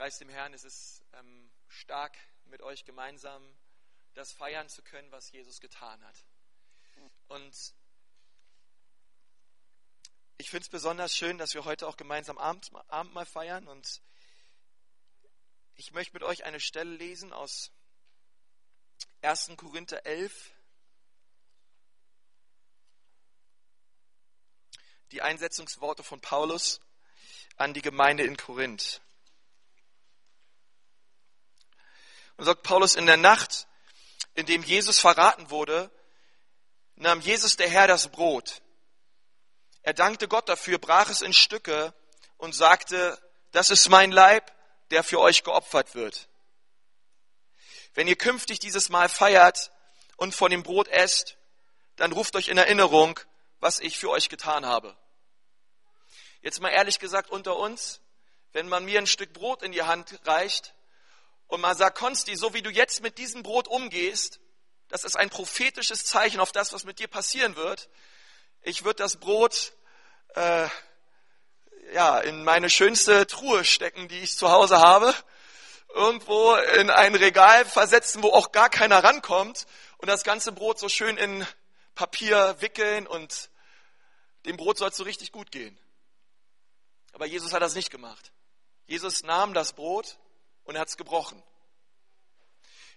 preis dem Herrn, es ist ähm, stark mit euch gemeinsam das feiern zu können, was Jesus getan hat. Und ich finde es besonders schön, dass wir heute auch gemeinsam Abend, Abendmahl feiern. Und ich möchte mit euch eine Stelle lesen aus 1. Korinther 11. Die Einsetzungsworte von Paulus an die Gemeinde in Korinth. Und sagt Paulus, in der Nacht, in dem Jesus verraten wurde, nahm Jesus der Herr das Brot. Er dankte Gott dafür, brach es in Stücke und sagte, das ist mein Leib, der für euch geopfert wird. Wenn ihr künftig dieses Mal feiert und von dem Brot esst, dann ruft euch in Erinnerung, was ich für euch getan habe. Jetzt mal ehrlich gesagt unter uns, wenn man mir ein Stück Brot in die Hand reicht, und man sagt, Konsti, so wie du jetzt mit diesem Brot umgehst, das ist ein prophetisches Zeichen auf das, was mit dir passieren wird. Ich würde das Brot äh, ja, in meine schönste Truhe stecken, die ich zu Hause habe, irgendwo in ein Regal versetzen, wo auch gar keiner rankommt und das ganze Brot so schön in Papier wickeln und dem Brot soll es so richtig gut gehen. Aber Jesus hat das nicht gemacht. Jesus nahm das Brot und er hat es gebrochen.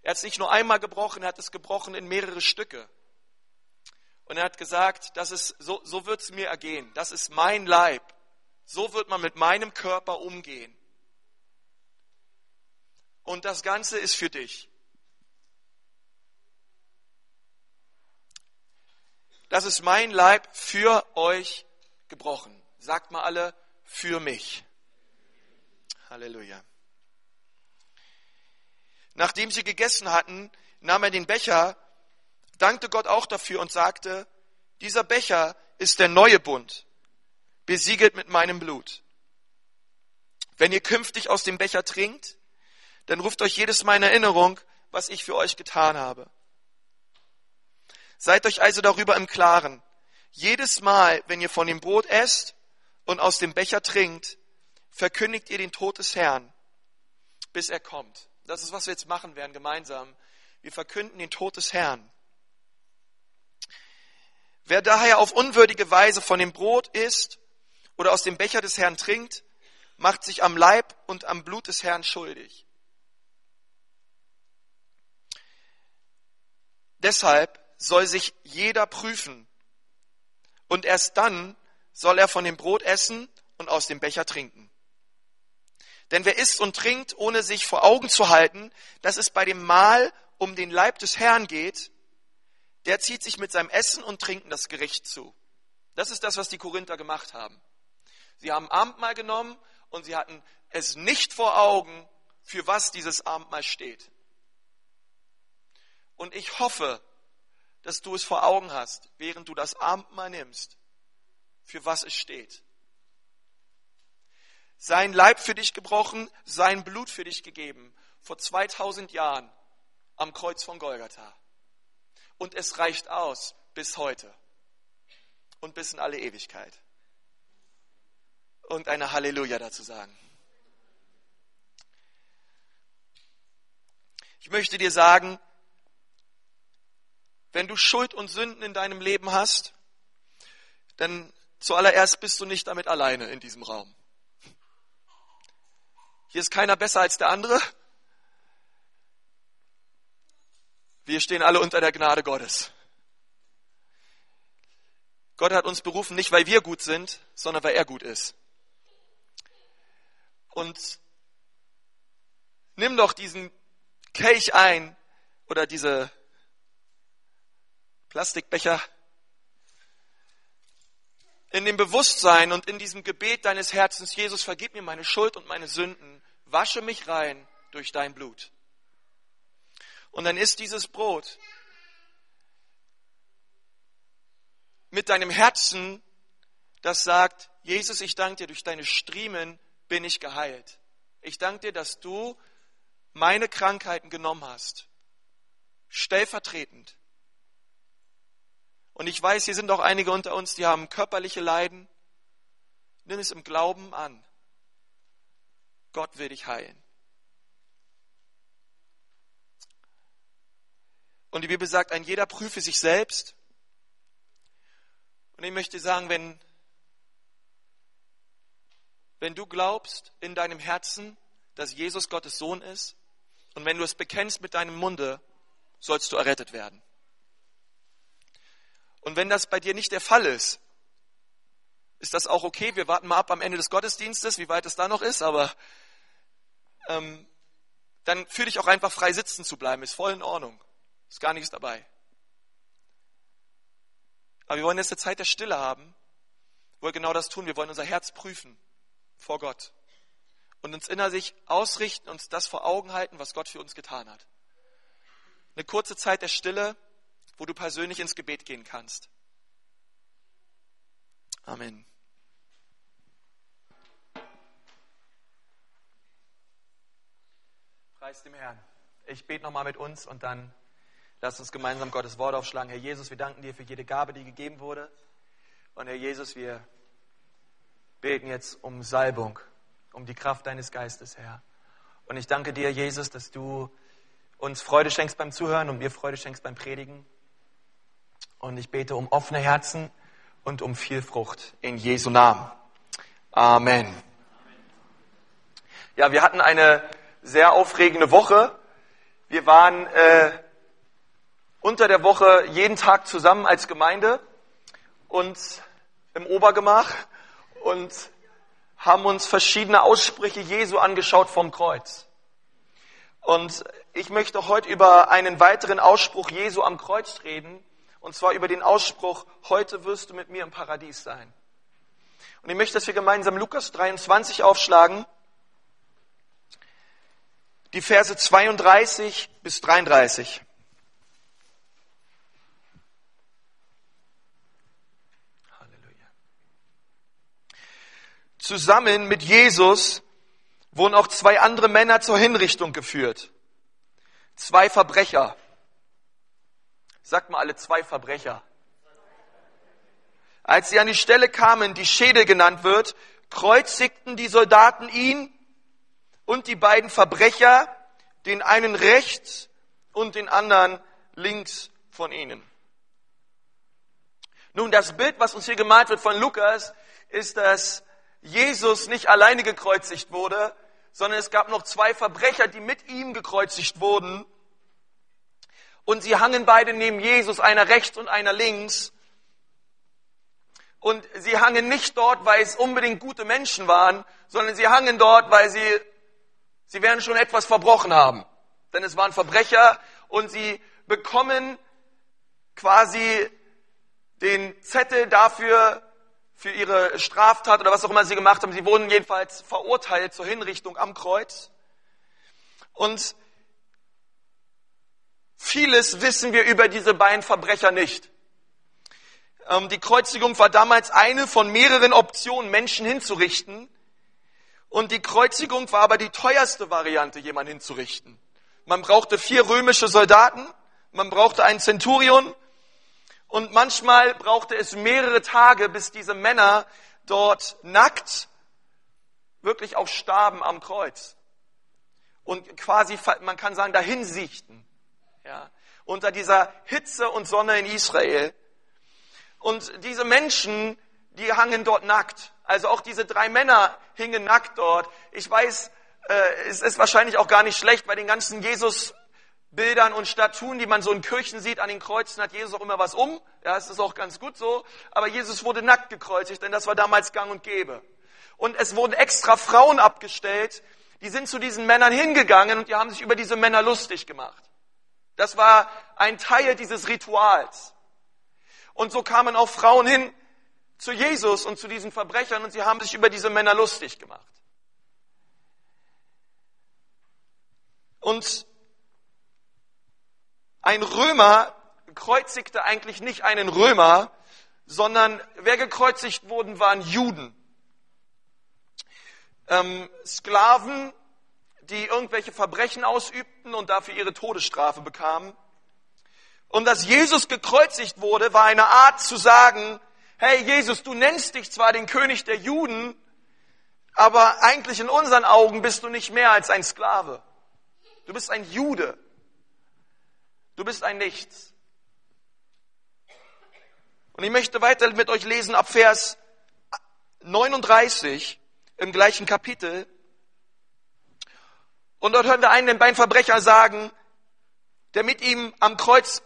Er hat es nicht nur einmal gebrochen, er hat es gebrochen in mehrere Stücke. Und er hat gesagt, das ist, so, so wird es mir ergehen. Das ist mein Leib. So wird man mit meinem Körper umgehen. Und das Ganze ist für dich. Das ist mein Leib für euch gebrochen. Sagt mal alle, für mich. Halleluja. Nachdem sie gegessen hatten, nahm er den Becher, dankte Gott auch dafür und sagte, dieser Becher ist der neue Bund, besiegelt mit meinem Blut. Wenn ihr künftig aus dem Becher trinkt, dann ruft euch jedes Mal in Erinnerung, was ich für euch getan habe. Seid euch also darüber im Klaren. Jedes Mal, wenn ihr von dem Brot esst und aus dem Becher trinkt, verkündigt ihr den Tod des Herrn, bis er kommt. Das ist, was wir jetzt machen werden gemeinsam. Wir verkünden den Tod des Herrn. Wer daher auf unwürdige Weise von dem Brot isst oder aus dem Becher des Herrn trinkt, macht sich am Leib und am Blut des Herrn schuldig. Deshalb soll sich jeder prüfen und erst dann soll er von dem Brot essen und aus dem Becher trinken. Denn wer isst und trinkt, ohne sich vor Augen zu halten, dass es bei dem Mahl um den Leib des Herrn geht, der zieht sich mit seinem Essen und Trinken das Gericht zu. Das ist das, was die Korinther gemacht haben. Sie haben Abendmahl genommen und sie hatten es nicht vor Augen, für was dieses Abendmahl steht. Und ich hoffe, dass du es vor Augen hast, während du das Abendmahl nimmst, für was es steht sein Leib für dich gebrochen, sein Blut für dich gegeben, vor 2000 Jahren am Kreuz von Golgatha. Und es reicht aus bis heute und bis in alle Ewigkeit. Und eine Halleluja dazu sagen. Ich möchte dir sagen, wenn du Schuld und Sünden in deinem Leben hast, dann zuallererst bist du nicht damit alleine in diesem Raum. Hier ist keiner besser als der andere. Wir stehen alle unter der Gnade Gottes. Gott hat uns berufen, nicht weil wir gut sind, sondern weil er gut ist. Und nimm doch diesen Kelch ein oder diese Plastikbecher in dem Bewusstsein und in diesem Gebet deines Herzens, Jesus, vergib mir meine Schuld und meine Sünden, wasche mich rein durch dein Blut. Und dann ist dieses Brot mit deinem Herzen, das sagt, Jesus, ich danke dir, durch deine Striemen bin ich geheilt. Ich danke dir, dass du meine Krankheiten genommen hast, stellvertretend. Und ich weiß, hier sind auch einige unter uns, die haben körperliche Leiden. Nimm es im Glauben an. Gott will dich heilen. Und die Bibel sagt, ein jeder prüfe sich selbst. Und ich möchte sagen, wenn, wenn du glaubst in deinem Herzen, dass Jesus Gottes Sohn ist, und wenn du es bekennst mit deinem Munde, sollst du errettet werden. Und wenn das bei dir nicht der Fall ist, ist das auch okay. Wir warten mal ab am Ende des Gottesdienstes, wie weit es da noch ist, aber ähm, dann fühle dich auch einfach frei sitzen zu bleiben, ist voll in Ordnung. Ist gar nichts dabei. Aber wir wollen jetzt eine Zeit der Stille haben, wo wir genau das tun. Wir wollen unser Herz prüfen vor Gott und uns innerlich ausrichten, uns das vor Augen halten, was Gott für uns getan hat. Eine kurze Zeit der Stille, wo du persönlich ins Gebet gehen kannst. Amen. Preis dem Herrn. Ich bete nochmal mit uns und dann lass uns gemeinsam Gottes Wort aufschlagen. Herr Jesus, wir danken dir für jede Gabe, die gegeben wurde. Und Herr Jesus, wir beten jetzt um Salbung, um die Kraft deines Geistes, Herr. Und ich danke dir, Jesus, dass du uns Freude schenkst beim Zuhören und mir Freude schenkst beim Predigen. Und ich bete um offene Herzen und um viel Frucht in Jesu Namen. Amen. Ja, wir hatten eine sehr aufregende Woche. Wir waren äh, unter der Woche jeden Tag zusammen als Gemeinde und im Obergemach und haben uns verschiedene Aussprüche Jesu angeschaut vom Kreuz. Und ich möchte heute über einen weiteren Ausspruch Jesu am Kreuz reden, und zwar über den Ausspruch, heute wirst du mit mir im Paradies sein. Und ich möchte, dass wir gemeinsam Lukas 23 aufschlagen die Verse 32 bis 33. Halleluja. Zusammen mit Jesus wurden auch zwei andere Männer zur Hinrichtung geführt. Zwei Verbrecher. Sagt mal alle zwei Verbrecher. Als sie an die Stelle kamen, die Schädel genannt wird, kreuzigten die Soldaten ihn und die beiden Verbrecher, den einen rechts und den anderen links von ihnen. Nun, das Bild, was uns hier gemalt wird von Lukas, ist, dass Jesus nicht alleine gekreuzigt wurde, sondern es gab noch zwei Verbrecher, die mit ihm gekreuzigt wurden. Und sie hangen beide neben Jesus, einer rechts und einer links. Und sie hangen nicht dort, weil es unbedingt gute Menschen waren, sondern sie hangen dort, weil sie Sie werden schon etwas verbrochen haben, denn es waren Verbrecher und sie bekommen quasi den Zettel dafür, für ihre Straftat oder was auch immer sie gemacht haben. Sie wurden jedenfalls verurteilt zur Hinrichtung am Kreuz. Und vieles wissen wir über diese beiden Verbrecher nicht. Ähm, die Kreuzigung war damals eine von mehreren Optionen, Menschen hinzurichten. Und die Kreuzigung war aber die teuerste Variante, jemanden hinzurichten. Man brauchte vier römische Soldaten, man brauchte einen Zenturion und manchmal brauchte es mehrere Tage, bis diese Männer dort nackt wirklich auch starben am Kreuz. Und quasi, man kann sagen, dahin siechten. Ja, unter dieser Hitze und Sonne in Israel. Und diese Menschen, die hangen dort nackt. Also auch diese drei Männer hingen nackt dort. Ich weiß, äh, es ist wahrscheinlich auch gar nicht schlecht bei den ganzen Jesus-Bildern und Statuen, die man so in Kirchen sieht, an den Kreuzen hat Jesus auch immer was um. Ja, es ist auch ganz gut so. Aber Jesus wurde nackt gekreuzigt, denn das war damals gang und gäbe. Und es wurden extra Frauen abgestellt, die sind zu diesen Männern hingegangen und die haben sich über diese Männer lustig gemacht. Das war ein Teil dieses Rituals. Und so kamen auch Frauen hin, zu Jesus und zu diesen Verbrechern und sie haben sich über diese Männer lustig gemacht. Und ein Römer kreuzigte eigentlich nicht einen Römer, sondern wer gekreuzigt wurden, waren Juden. Ähm, Sklaven, die irgendwelche Verbrechen ausübten und dafür ihre Todesstrafe bekamen. Und dass Jesus gekreuzigt wurde, war eine Art zu sagen, hey Jesus, du nennst dich zwar den König der Juden, aber eigentlich in unseren Augen bist du nicht mehr als ein Sklave. Du bist ein Jude. Du bist ein Nichts. Und ich möchte weiter mit euch lesen ab Vers 39 im gleichen Kapitel. Und dort hören wir einen den beiden Verbrecher sagen, der mit ihm am Kreuz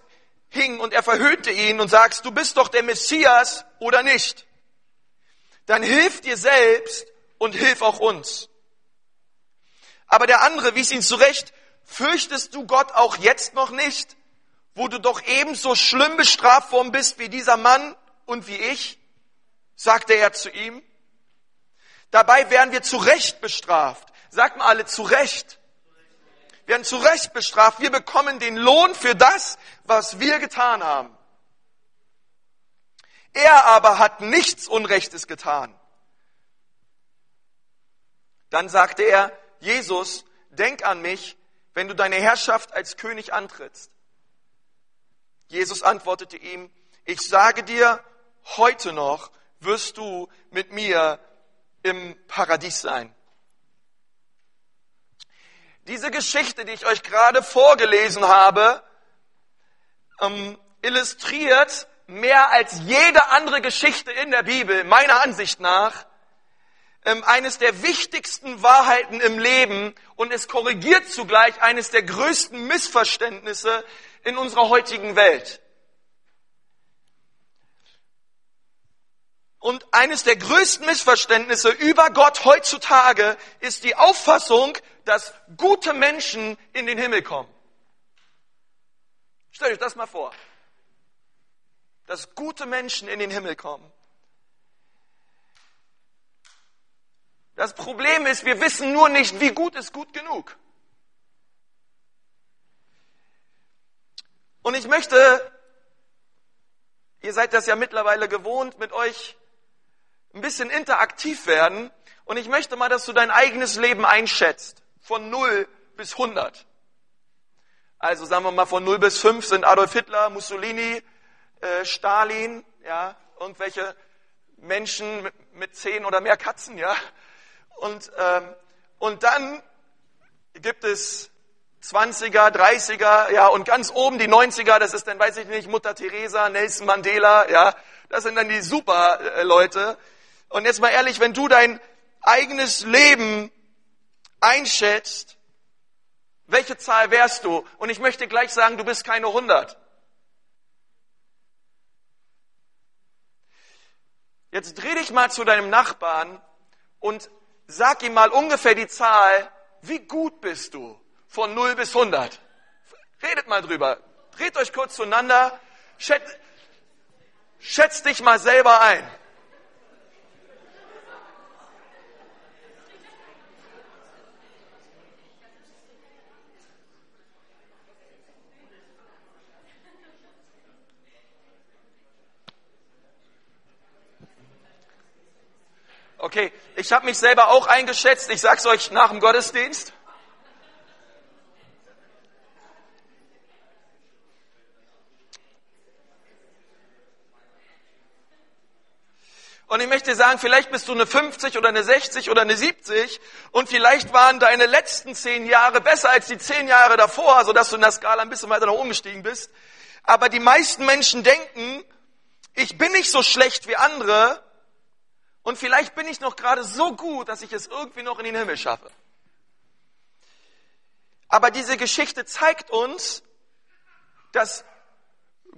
hing und er verhöhnte ihn und sagst, du bist doch der Messias oder nicht. Dann hilf dir selbst und hilf auch uns. Aber der andere wies ihn zurecht, fürchtest du Gott auch jetzt noch nicht, wo du doch ebenso schlimm bestraft worden bist wie dieser Mann und wie ich? sagte er zu ihm. Dabei werden wir zu Recht bestraft. Sagt mal alle, zu Recht. Wir werden zu Recht bestraft. Wir bekommen den Lohn für das, was wir getan haben. Er aber hat nichts Unrechtes getan. Dann sagte er, Jesus, denk an mich, wenn du deine Herrschaft als König antrittst. Jesus antwortete ihm, ich sage dir, heute noch wirst du mit mir im Paradies sein. Diese Geschichte, die ich euch gerade vorgelesen habe, ähm, illustriert mehr als jede andere Geschichte in der Bibel, meiner Ansicht nach, ähm, eines der wichtigsten Wahrheiten im Leben und es korrigiert zugleich eines der größten Missverständnisse in unserer heutigen Welt. Und eines der größten Missverständnisse über Gott heutzutage ist die Auffassung, dass gute Menschen in den Himmel kommen. Stellt euch das mal vor. Dass gute Menschen in den Himmel kommen. Das Problem ist, wir wissen nur nicht, wie gut ist gut genug. Und ich möchte, ihr seid das ja mittlerweile gewohnt, mit euch ein bisschen interaktiv werden. Und ich möchte mal, dass du dein eigenes Leben einschätzt. Von 0 bis 100. Also sagen wir mal, von 0 bis 5 sind Adolf Hitler, Mussolini, äh, Stalin, ja, irgendwelche Menschen mit, zehn oder mehr Katzen, ja. Und, ähm, und dann gibt es 20er, 30er, ja, und ganz oben die 90er, das ist dann, weiß ich nicht, Mutter Teresa, Nelson Mandela, ja, das sind dann die super Leute. Und jetzt mal ehrlich, wenn du dein eigenes Leben einschätzt, welche Zahl wärst du? Und ich möchte gleich sagen, du bist keine 100. Jetzt dreh dich mal zu deinem Nachbarn und sag ihm mal ungefähr die Zahl, wie gut bist du von 0 bis 100? Redet mal drüber. Dreht euch kurz zueinander. Schätz, schätz dich mal selber ein. Okay, ich habe mich selber auch eingeschätzt. Ich sag's euch nach dem Gottesdienst. Und ich möchte sagen, vielleicht bist du eine 50 oder eine 60 oder eine 70 und vielleicht waren deine letzten zehn Jahre besser als die zehn Jahre davor, sodass du in der Skala ein bisschen weiter nach oben gestiegen bist. Aber die meisten Menschen denken, ich bin nicht so schlecht wie andere, und vielleicht bin ich noch gerade so gut, dass ich es irgendwie noch in den Himmel schaffe. Aber diese Geschichte zeigt uns, dass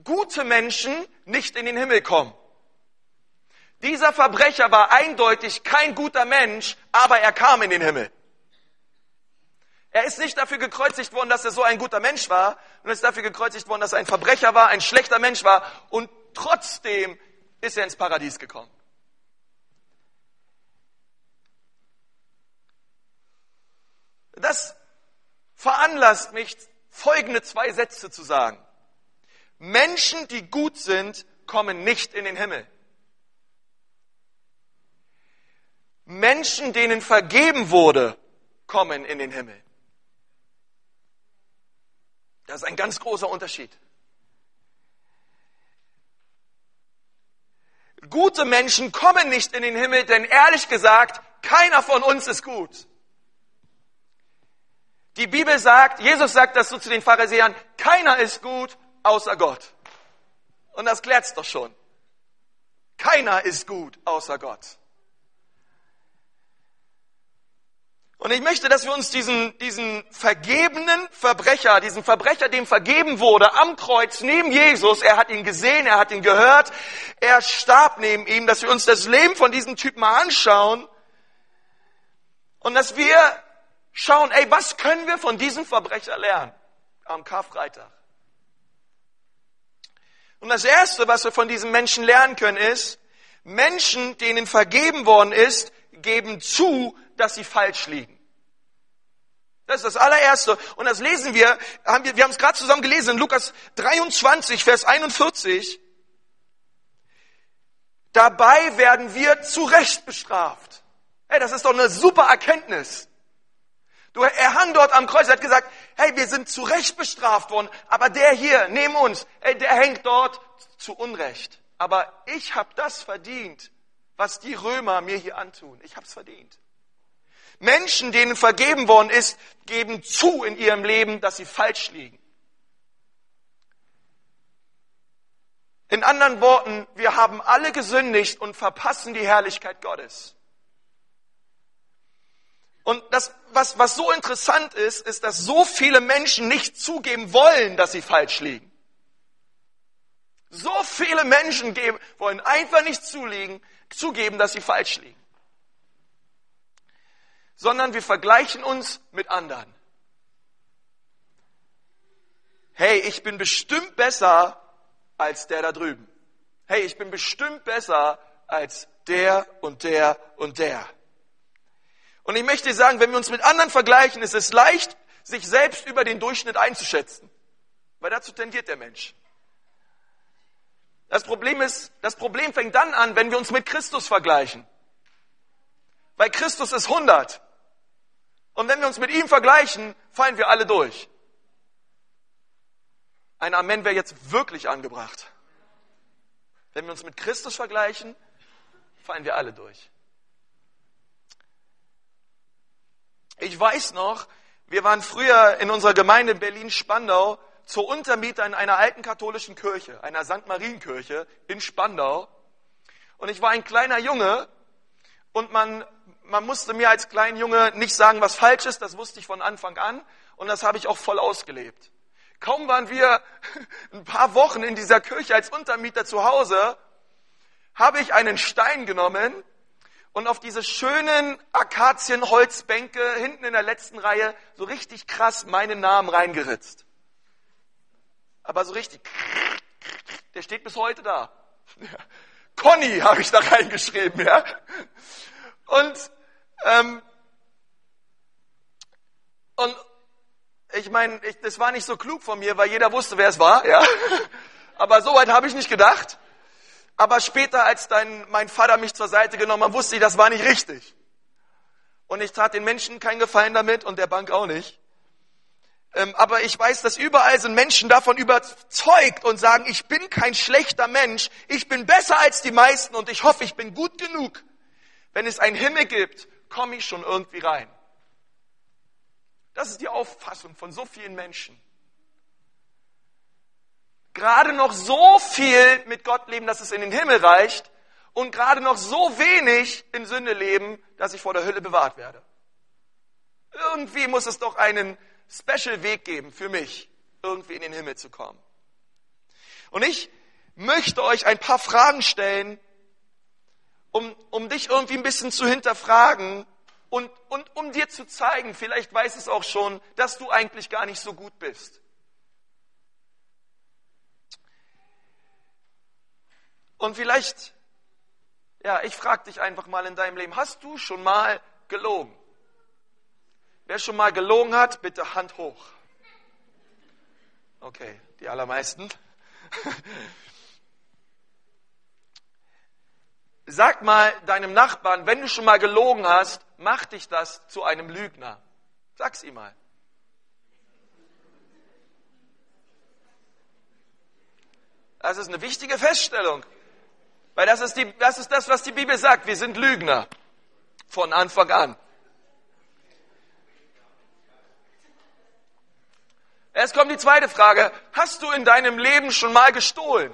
gute Menschen nicht in den Himmel kommen. Dieser Verbrecher war eindeutig kein guter Mensch, aber er kam in den Himmel. Er ist nicht dafür gekreuzigt worden, dass er so ein guter Mensch war, und ist dafür gekreuzigt worden, dass er ein Verbrecher war, ein schlechter Mensch war, und trotzdem ist er ins Paradies gekommen. Das veranlasst mich, folgende zwei Sätze zu sagen. Menschen, die gut sind, kommen nicht in den Himmel. Menschen, denen vergeben wurde, kommen in den Himmel. Das ist ein ganz großer Unterschied. Gute Menschen kommen nicht in den Himmel, denn ehrlich gesagt, keiner von uns ist gut. Die Bibel sagt, Jesus sagt das so zu den Pharisäern, keiner ist gut außer Gott. Und das klärt's doch schon. Keiner ist gut außer Gott. Und ich möchte, dass wir uns diesen, diesen vergebenen Verbrecher, diesen Verbrecher, dem vergeben wurde, am Kreuz neben Jesus, er hat ihn gesehen, er hat ihn gehört, er starb neben ihm, dass wir uns das Leben von diesem Typ mal anschauen und dass wir schauen, ey, was können wir von diesem Verbrecher lernen am Karfreitag? Und das Erste, was wir von diesem Menschen lernen können, ist, Menschen, denen vergeben worden ist, geben zu, dass sie falsch liegen. Das ist das allererste. Und das lesen wir, haben wir, wir haben es gerade zusammen gelesen in Lukas 23, Vers 41. Dabei werden wir zu Recht bestraft. Hey, das ist doch eine super Erkenntnis. Du, er hang dort am Kreuz, er hat gesagt, hey, wir sind zu Recht bestraft worden, aber der hier, neben uns, hey, der hängt dort zu Unrecht. Aber ich habe das verdient, was die Römer mir hier antun. Ich habe es verdient. Menschen, denen vergeben worden ist, geben zu in ihrem Leben, dass sie falsch liegen. In anderen Worten, wir haben alle gesündigt und verpassen die Herrlichkeit Gottes. Und das, was, was so interessant ist, ist, dass so viele Menschen nicht zugeben wollen, dass sie falsch liegen. So viele Menschen geben, wollen einfach nicht zuliegen, zugeben, dass sie falsch liegen sondern wir vergleichen uns mit anderen. Hey, ich bin bestimmt besser als der da drüben. Hey, ich bin bestimmt besser als der und der und der. Und ich möchte sagen, wenn wir uns mit anderen vergleichen, ist es leicht, sich selbst über den Durchschnitt einzuschätzen. Weil dazu tendiert der Mensch. Das Problem ist, das Problem fängt dann an, wenn wir uns mit Christus vergleichen. Weil Christus ist 100 und wenn wir uns mit ihm vergleichen, fallen wir alle durch. Ein Amen wäre jetzt wirklich angebracht. Wenn wir uns mit Christus vergleichen, fallen wir alle durch. Ich weiß noch, wir waren früher in unserer Gemeinde in Berlin-Spandau zur Untermieter in einer alten katholischen Kirche, einer St. Marienkirche in Spandau. Und ich war ein kleiner Junge und man man musste mir als kleiner Junge nicht sagen, was falsch ist, das wusste ich von Anfang an und das habe ich auch voll ausgelebt. Kaum waren wir ein paar Wochen in dieser Kirche als Untermieter zu Hause, habe ich einen Stein genommen und auf diese schönen Akazienholzbänke hinten in der letzten Reihe so richtig krass meinen Namen reingeritzt. Aber so richtig, der steht bis heute da. Conny habe ich da reingeschrieben, ja. Und ähm, und ich meine, das war nicht so klug von mir, weil jeder wusste, wer es war, ja. Aber so weit habe ich nicht gedacht. Aber später, als dein, mein Vater mich zur Seite genommen hat, wusste ich, das war nicht richtig. Und ich tat den Menschen keinen Gefallen damit und der Bank auch nicht. Ähm, aber ich weiß, dass überall sind Menschen davon überzeugt und sagen, ich bin kein schlechter Mensch, ich bin besser als die meisten und ich hoffe, ich bin gut genug. Wenn es einen Himmel gibt, komme ich schon irgendwie rein. Das ist die Auffassung von so vielen Menschen. Gerade noch so viel mit Gott leben, dass es in den Himmel reicht und gerade noch so wenig in Sünde leben, dass ich vor der Hölle bewahrt werde. Irgendwie muss es doch einen Special Weg geben für mich, irgendwie in den Himmel zu kommen. Und ich möchte euch ein paar Fragen stellen, um, um dich irgendwie ein bisschen zu hinterfragen und, und um dir zu zeigen, vielleicht weiß es auch schon, dass du eigentlich gar nicht so gut bist. Und vielleicht, ja, ich frage dich einfach mal in deinem Leben, hast du schon mal gelogen? Wer schon mal gelogen hat, bitte Hand hoch. Okay, die allermeisten. Sag mal deinem Nachbarn, wenn du schon mal gelogen hast, mach dich das zu einem Lügner. Sag's ihm mal. Das ist eine wichtige Feststellung. Weil das ist, die, das ist das, was die Bibel sagt. Wir sind Lügner. Von Anfang an. Jetzt kommt die zweite Frage. Hast du in deinem Leben schon mal gestohlen?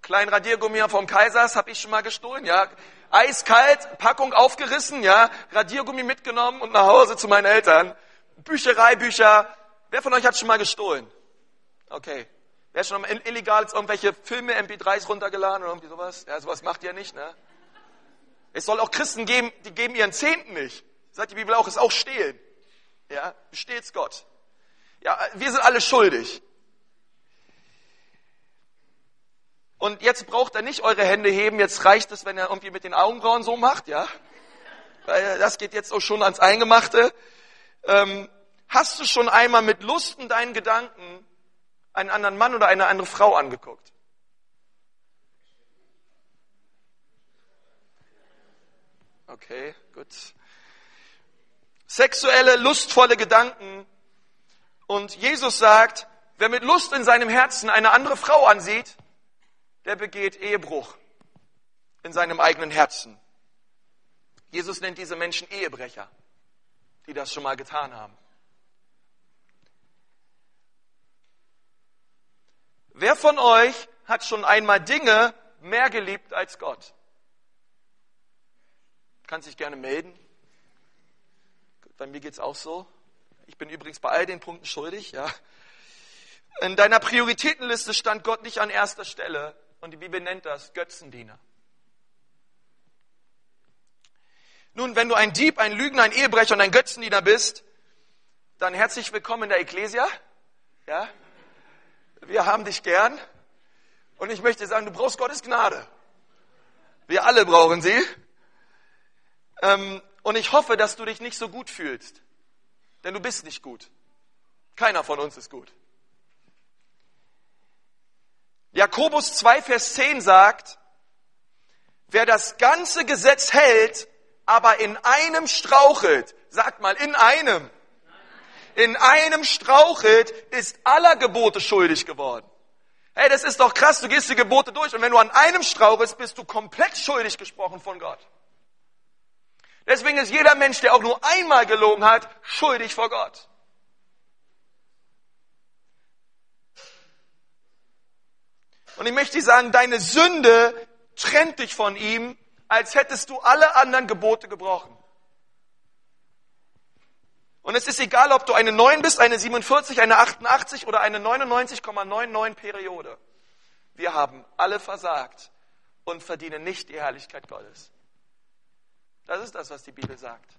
Kleinen Radiergummi vom Kaisers habe ich schon mal gestohlen, ja. Eiskalt, Packung aufgerissen, ja. Radiergummi mitgenommen und nach Hause zu meinen Eltern. Büchereibücher. Wer von euch hat schon mal gestohlen? Okay. Wer schon illegal irgendwelche Filme, MP3s runtergeladen oder irgendwie sowas? Ja, sowas macht ihr nicht, ne? Es soll auch Christen geben, die geben ihren Zehnten nicht. Sagt die Bibel auch, ist auch stehlen. Ja, besteht's Gott. Ja, wir sind alle schuldig. Und jetzt braucht er nicht eure Hände heben, jetzt reicht es, wenn er irgendwie mit den Augenbrauen so macht, ja? Weil das geht jetzt auch schon ans Eingemachte. Ähm, hast du schon einmal mit Lust in deinen Gedanken einen anderen Mann oder eine andere Frau angeguckt? Okay, gut. Sexuelle, lustvolle Gedanken. Und Jesus sagt, wer mit Lust in seinem Herzen eine andere Frau ansieht, der begeht Ehebruch in seinem eigenen Herzen. Jesus nennt diese Menschen Ehebrecher, die das schon mal getan haben. Wer von euch hat schon einmal Dinge mehr geliebt als Gott? Kann sich gerne melden. Bei mir geht es auch so. Ich bin übrigens bei all den Punkten schuldig. Ja. In deiner Prioritätenliste stand Gott nicht an erster Stelle. Und die Bibel nennt das Götzendiener. Nun, wenn du ein Dieb, ein Lügner, ein Ehebrecher und ein Götzendiener bist, dann herzlich willkommen in der Ekklesia. Ja, wir haben dich gern. Und ich möchte sagen, du brauchst Gottes Gnade. Wir alle brauchen sie. Ähm, und ich hoffe, dass du dich nicht so gut fühlst. Denn du bist nicht gut. Keiner von uns ist gut. Jakobus 2, Vers 10 sagt, wer das ganze Gesetz hält, aber in einem strauchelt, sagt mal, in einem, in einem strauchelt, ist aller Gebote schuldig geworden. Hey, das ist doch krass, du gehst die Gebote durch und wenn du an einem strauchelst, bist du komplett schuldig gesprochen von Gott. Deswegen ist jeder Mensch, der auch nur einmal gelogen hat, schuldig vor Gott. Und ich möchte dir sagen, deine Sünde trennt dich von ihm, als hättest du alle anderen Gebote gebrochen. Und es ist egal, ob du eine 9 bist, eine 47, eine 88 oder eine 99,99 Periode. Wir haben alle versagt und verdienen nicht die Herrlichkeit Gottes. Das ist das, was die Bibel sagt.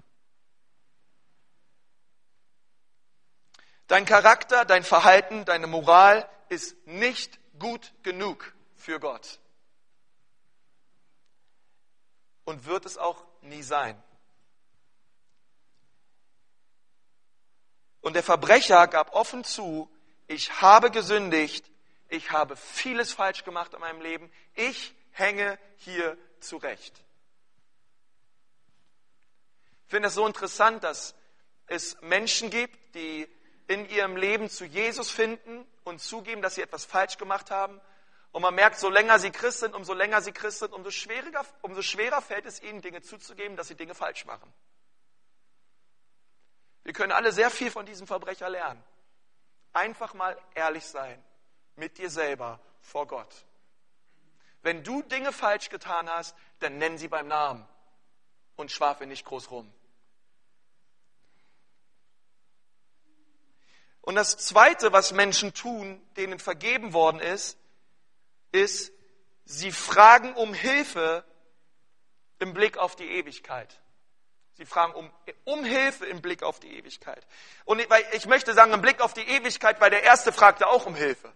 Dein Charakter, dein Verhalten, deine Moral ist nicht gut genug für Gott. Und wird es auch nie sein. Und der Verbrecher gab offen zu, ich habe gesündigt, ich habe vieles falsch gemacht in meinem Leben, ich hänge hier zurecht. Ich finde es so interessant, dass es Menschen gibt, die in ihrem Leben zu Jesus finden und zugeben, dass sie etwas falsch gemacht haben. Und man merkt, so länger sie Christ sind, umso länger sie Christ sind, umso schwieriger, umso schwerer fällt es ihnen, Dinge zuzugeben, dass sie Dinge falsch machen. Wir können alle sehr viel von diesem Verbrecher lernen. Einfach mal ehrlich sein mit dir selber vor Gott. Wenn du Dinge falsch getan hast, dann nenn sie beim Namen und schwafe nicht groß rum. Und das Zweite, was Menschen tun, denen vergeben worden ist, ist, sie fragen um Hilfe im Blick auf die Ewigkeit. Sie fragen um, um Hilfe im Blick auf die Ewigkeit. Und ich möchte sagen, im Blick auf die Ewigkeit, weil der Erste fragte auch um Hilfe.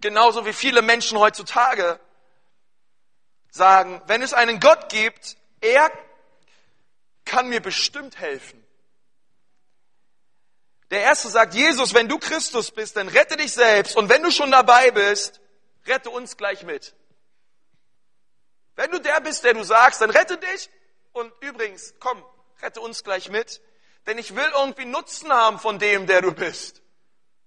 Genauso wie viele Menschen heutzutage sagen, wenn es einen Gott gibt, er kann mir bestimmt helfen. Der erste sagt, Jesus, wenn du Christus bist, dann rette dich selbst. Und wenn du schon dabei bist, rette uns gleich mit. Wenn du der bist, der du sagst, dann rette dich. Und übrigens, komm, rette uns gleich mit. Denn ich will irgendwie Nutzen haben von dem, der du bist.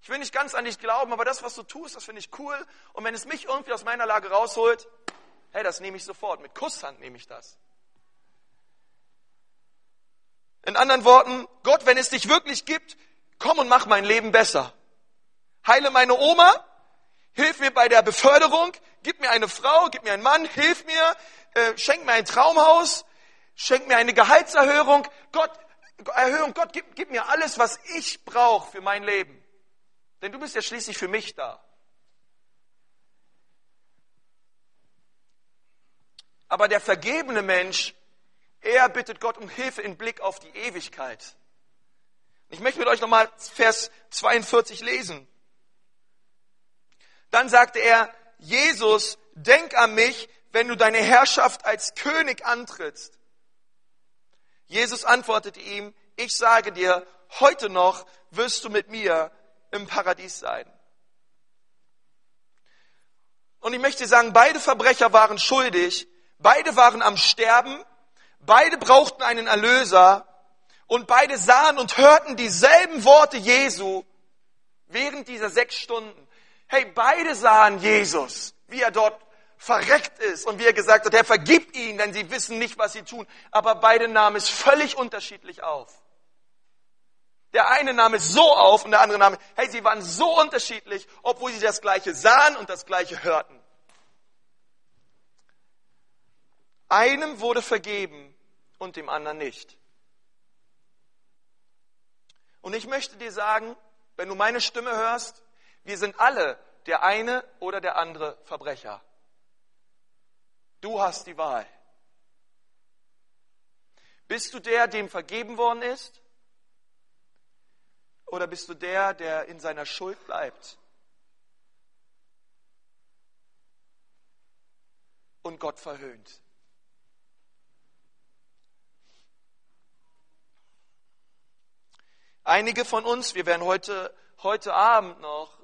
Ich will nicht ganz an dich glauben, aber das, was du tust, das finde ich cool. Und wenn es mich irgendwie aus meiner Lage rausholt, hey, das nehme ich sofort. Mit Kusshand nehme ich das. In anderen Worten, Gott, wenn es dich wirklich gibt, komm und mach mein Leben besser. Heile meine Oma, hilf mir bei der Beförderung, gib mir eine Frau, gib mir einen Mann, hilf mir, äh, schenk mir ein Traumhaus, schenk mir eine Gehaltserhöhung. Gott, Erhöhung, Gott, gib, gib mir alles, was ich brauche für mein Leben. Denn du bist ja schließlich für mich da. Aber der vergebene Mensch, er bittet Gott um Hilfe in Blick auf die Ewigkeit. Ich möchte mit euch nochmal Vers 42 lesen. Dann sagte er, Jesus, denk an mich, wenn du deine Herrschaft als König antrittst. Jesus antwortete ihm, ich sage dir, heute noch wirst du mit mir im Paradies sein. Und ich möchte sagen, beide Verbrecher waren schuldig, beide waren am Sterben, beide brauchten einen Erlöser und beide sahen und hörten dieselben Worte Jesu während dieser sechs Stunden. Hey, beide sahen Jesus, wie er dort verreckt ist und wie er gesagt hat, Herr, vergib ihnen, denn sie wissen nicht, was sie tun. Aber beide nahmen es völlig unterschiedlich auf. Der eine nahm es so auf und der andere nahm es, hey, sie waren so unterschiedlich, obwohl sie das Gleiche sahen und das Gleiche hörten. Einem wurde vergeben und dem anderen nicht. Und ich möchte dir sagen, wenn du meine Stimme hörst, wir sind alle der eine oder der andere Verbrecher. Du hast die Wahl. Bist du der, dem vergeben worden ist? Oder bist du der, der in seiner Schuld bleibt? Und Gott verhöhnt. Einige von uns, wir werden heute, heute Abend noch,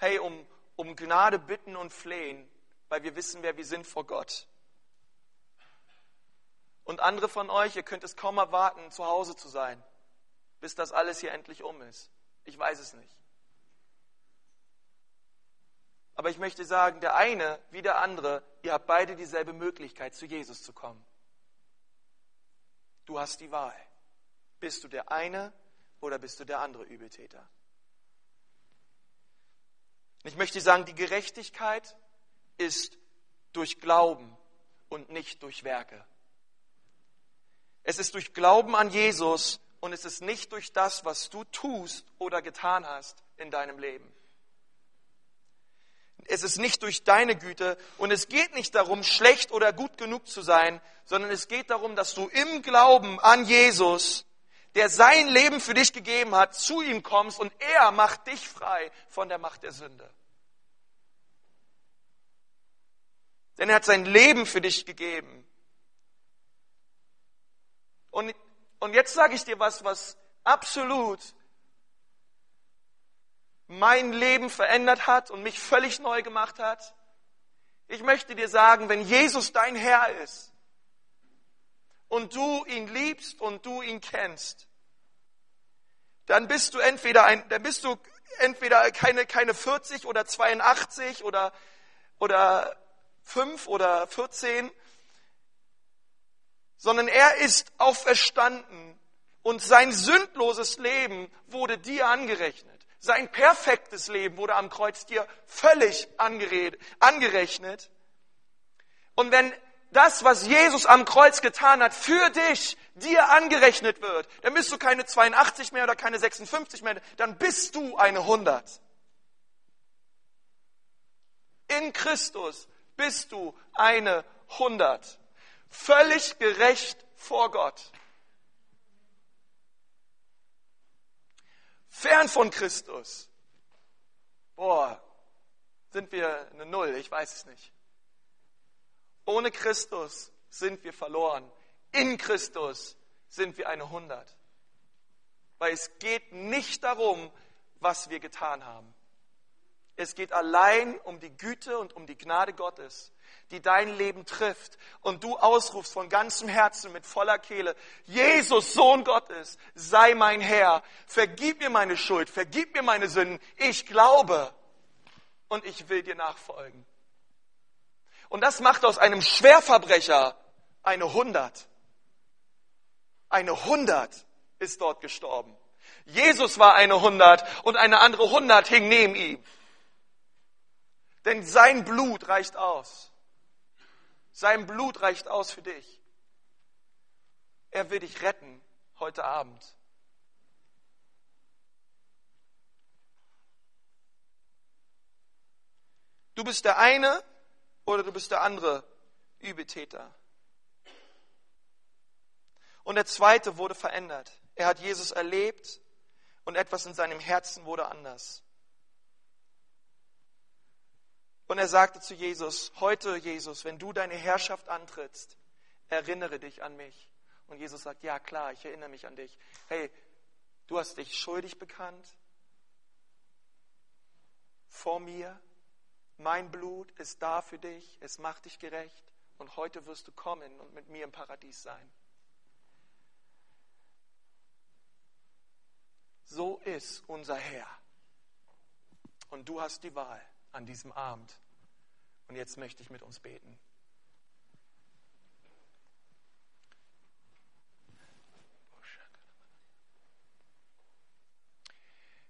hey, um, um Gnade bitten und flehen, weil wir wissen, wer wir sind vor Gott. Und andere von euch, ihr könnt es kaum erwarten, zu Hause zu sein, bis das alles hier endlich um ist. Ich weiß es nicht. Aber ich möchte sagen, der eine wie der andere, ihr habt beide dieselbe Möglichkeit, zu Jesus zu kommen. Du hast die Wahl. Bist du der eine oder bist du der andere Übeltäter? Ich möchte sagen, die Gerechtigkeit ist durch Glauben und nicht durch Werke. Es ist durch Glauben an Jesus und es ist nicht durch das, was du tust oder getan hast in deinem Leben. Es ist nicht durch deine Güte und es geht nicht darum, schlecht oder gut genug zu sein, sondern es geht darum, dass du im Glauben an Jesus, der sein Leben für dich gegeben hat, zu ihm kommst und er macht dich frei von der Macht der Sünde. Denn er hat sein Leben für dich gegeben. Und, und jetzt sage ich dir was, was absolut mein Leben verändert hat und mich völlig neu gemacht hat. Ich möchte dir sagen, wenn Jesus dein Herr ist und du ihn liebst und du ihn kennst, dann bist du entweder ein, dann bist du entweder keine, keine 40 oder 82 oder, oder 5 oder 14, sondern er ist auferstanden und sein sündloses Leben wurde dir angerechnet. Sein perfektes Leben wurde am Kreuz dir völlig angerechnet. Und wenn das, was Jesus am Kreuz getan hat, für dich dir angerechnet wird, dann bist du keine 82 mehr oder keine 56 mehr, dann bist du eine 100. In Christus bist du eine 100 völlig gerecht vor Gott. Fern von Christus. Boah, sind wir eine Null, ich weiß es nicht. Ohne Christus sind wir verloren. In Christus sind wir eine Hundert. Weil es geht nicht darum, was wir getan haben. Es geht allein um die Güte und um die Gnade Gottes die dein Leben trifft und du ausrufst von ganzem Herzen mit voller Kehle, Jesus, Sohn Gottes, sei mein Herr, vergib mir meine Schuld, vergib mir meine Sünden, ich glaube und ich will dir nachfolgen. Und das macht aus einem Schwerverbrecher eine Hundert. Eine Hundert. ist dort gestorben. Jesus war eine hundert und eine andere hundert hing neben ihm. Denn sein Blut reicht aus. Sein Blut reicht aus für dich. Er will dich retten heute Abend. Du bist der eine oder du bist der andere Übeltäter. Und der zweite wurde verändert. Er hat Jesus erlebt und etwas in seinem Herzen wurde anders. Und er sagte zu Jesus, heute Jesus, wenn du deine Herrschaft antrittst, erinnere dich an mich. Und Jesus sagt, ja klar, ich erinnere mich an dich. Hey, du hast dich schuldig bekannt vor mir. Mein Blut ist da für dich, es macht dich gerecht und heute wirst du kommen und mit mir im Paradies sein. So ist unser Herr. Und du hast die Wahl an diesem Abend. Und jetzt möchte ich mit uns beten.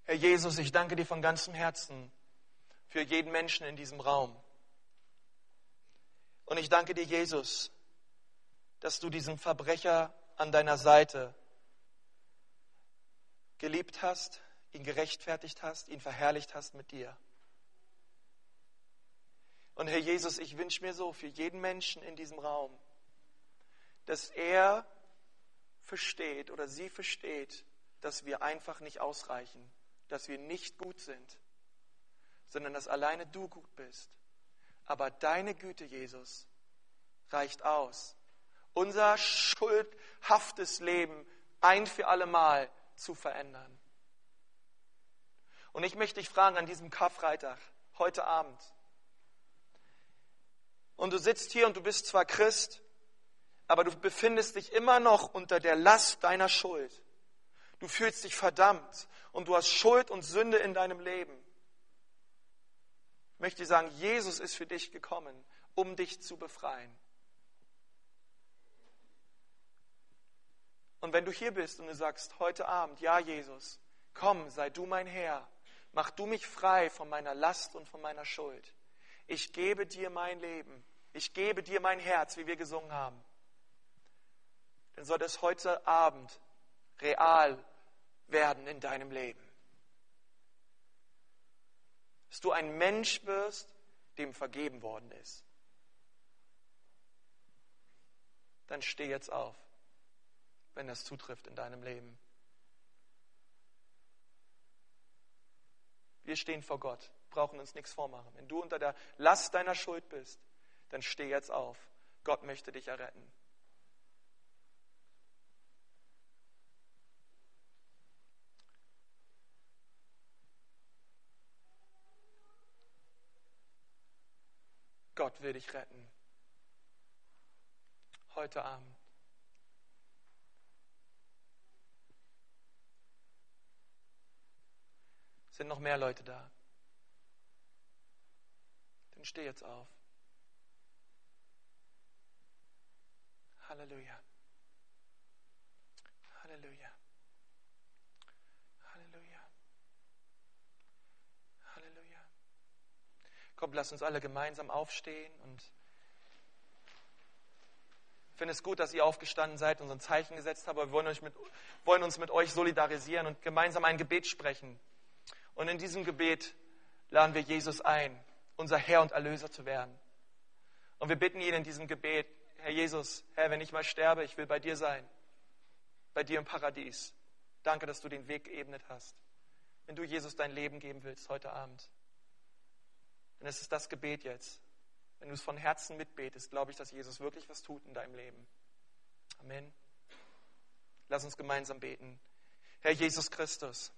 Herr Jesus, ich danke dir von ganzem Herzen für jeden Menschen in diesem Raum. Und ich danke dir, Jesus, dass du diesen Verbrecher an deiner Seite geliebt hast, ihn gerechtfertigt hast, ihn verherrlicht hast mit dir. Und Herr Jesus, ich wünsche mir so für jeden Menschen in diesem Raum, dass er versteht oder sie versteht, dass wir einfach nicht ausreichen, dass wir nicht gut sind, sondern dass alleine du gut bist. Aber deine Güte, Jesus, reicht aus, unser schuldhaftes Leben ein für allemal zu verändern. Und ich möchte dich fragen an diesem Karfreitag, heute Abend. Und du sitzt hier und du bist zwar Christ, aber du befindest dich immer noch unter der Last deiner Schuld. Du fühlst dich verdammt und du hast Schuld und Sünde in deinem Leben möchte ich sagen, Jesus ist für dich gekommen, um dich zu befreien. Und wenn du hier bist und du sagst heute Abend, ja Jesus, komm, sei du mein Herr, mach du mich frei von meiner Last und von meiner Schuld. Ich gebe dir mein Leben, ich gebe dir mein Herz, wie wir gesungen haben. Dann soll es heute Abend real werden in deinem Leben dass du ein Mensch wirst, dem vergeben worden ist. Dann steh jetzt auf, wenn das zutrifft in deinem Leben. Wir stehen vor Gott, brauchen uns nichts vormachen. Wenn du unter der Last deiner Schuld bist, dann steh jetzt auf. Gott möchte dich erretten. Gott will dich retten. Heute Abend. Sind noch mehr Leute da? Dann steh jetzt auf. Halleluja. Halleluja. Komm, lass uns alle gemeinsam aufstehen und ich finde es gut, dass ihr aufgestanden seid und so ein Zeichen gesetzt habt, aber wir wollen, euch mit, wollen uns mit euch solidarisieren und gemeinsam ein Gebet sprechen. Und in diesem Gebet laden wir Jesus ein, unser Herr und Erlöser zu werden. Und wir bitten ihn in diesem Gebet, Herr Jesus, Herr, wenn ich mal sterbe, ich will bei dir sein, bei dir im Paradies. Danke, dass du den Weg geebnet hast. Wenn du Jesus dein Leben geben willst heute Abend, denn es ist das Gebet jetzt. Wenn du es von Herzen mitbetest, glaube ich, dass Jesus wirklich was tut in deinem Leben. Amen. Lass uns gemeinsam beten. Herr Jesus Christus,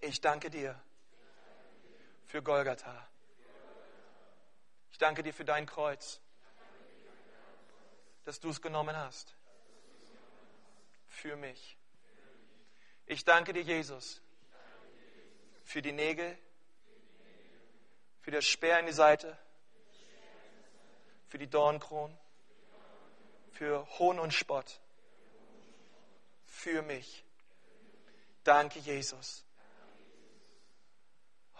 ich danke dir für Golgatha. Ich danke dir für dein Kreuz, dass du es genommen hast. Für mich. Ich danke dir, Jesus, für die Nägel, für das Speer in die Seite, für die Dornkronen, für Hohn und Spott, für mich. Danke, Jesus.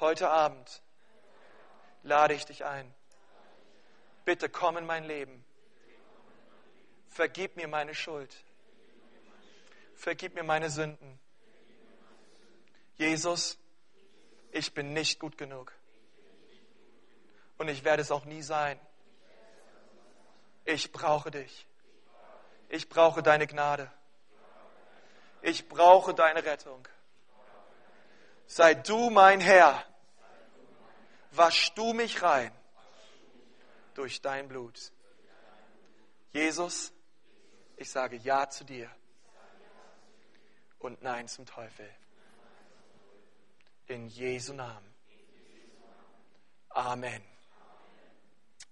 Heute Abend lade ich dich ein. Bitte komm in mein Leben. Vergib mir meine Schuld. Vergib mir meine Sünden. Jesus, ich bin nicht gut genug. Und ich werde es auch nie sein. Ich brauche dich. Ich brauche deine Gnade. Ich brauche deine Rettung. Sei du mein Herr. Wasch du mich rein durch dein Blut. Jesus, ich sage Ja zu dir und Nein zum Teufel. In Jesu Namen. Amen.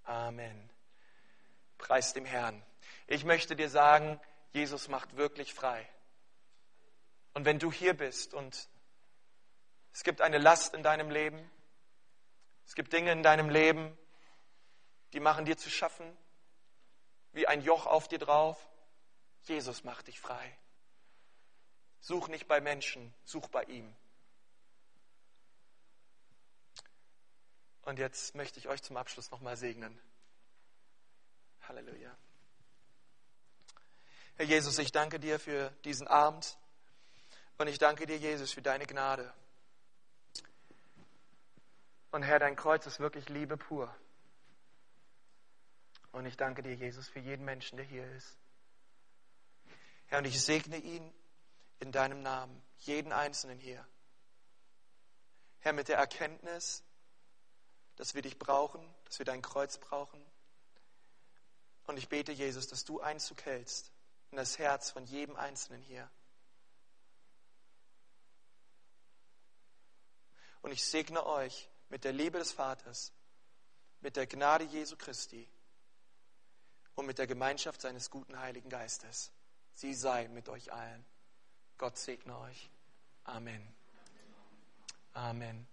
Amen. Preis dem Herrn. Ich möchte dir sagen, Jesus macht wirklich frei. Und wenn du hier bist und es gibt eine Last in deinem Leben, es gibt Dinge in deinem Leben, die machen dir zu schaffen, wie ein Joch auf dir drauf, Jesus macht dich frei. Such nicht bei Menschen, such bei ihm. Und jetzt möchte ich euch zum Abschluss nochmal segnen. Halleluja. Herr Jesus, ich danke dir für diesen Abend und ich danke dir, Jesus, für deine Gnade. Und Herr, dein Kreuz ist wirklich Liebe pur. Und ich danke dir, Jesus, für jeden Menschen, der hier ist. Herr, und ich segne ihn in deinem Namen, jeden Einzelnen hier. Herr, mit der Erkenntnis, dass wir dich brauchen, dass wir dein Kreuz brauchen. Und ich bete, Jesus, dass du Einzug hältst in das Herz von jedem Einzelnen hier. Und ich segne euch mit der Liebe des Vaters, mit der Gnade Jesu Christi und mit der Gemeinschaft seines guten Heiligen Geistes. Sie sei mit euch allen. Gott segne euch. Amen. Amen.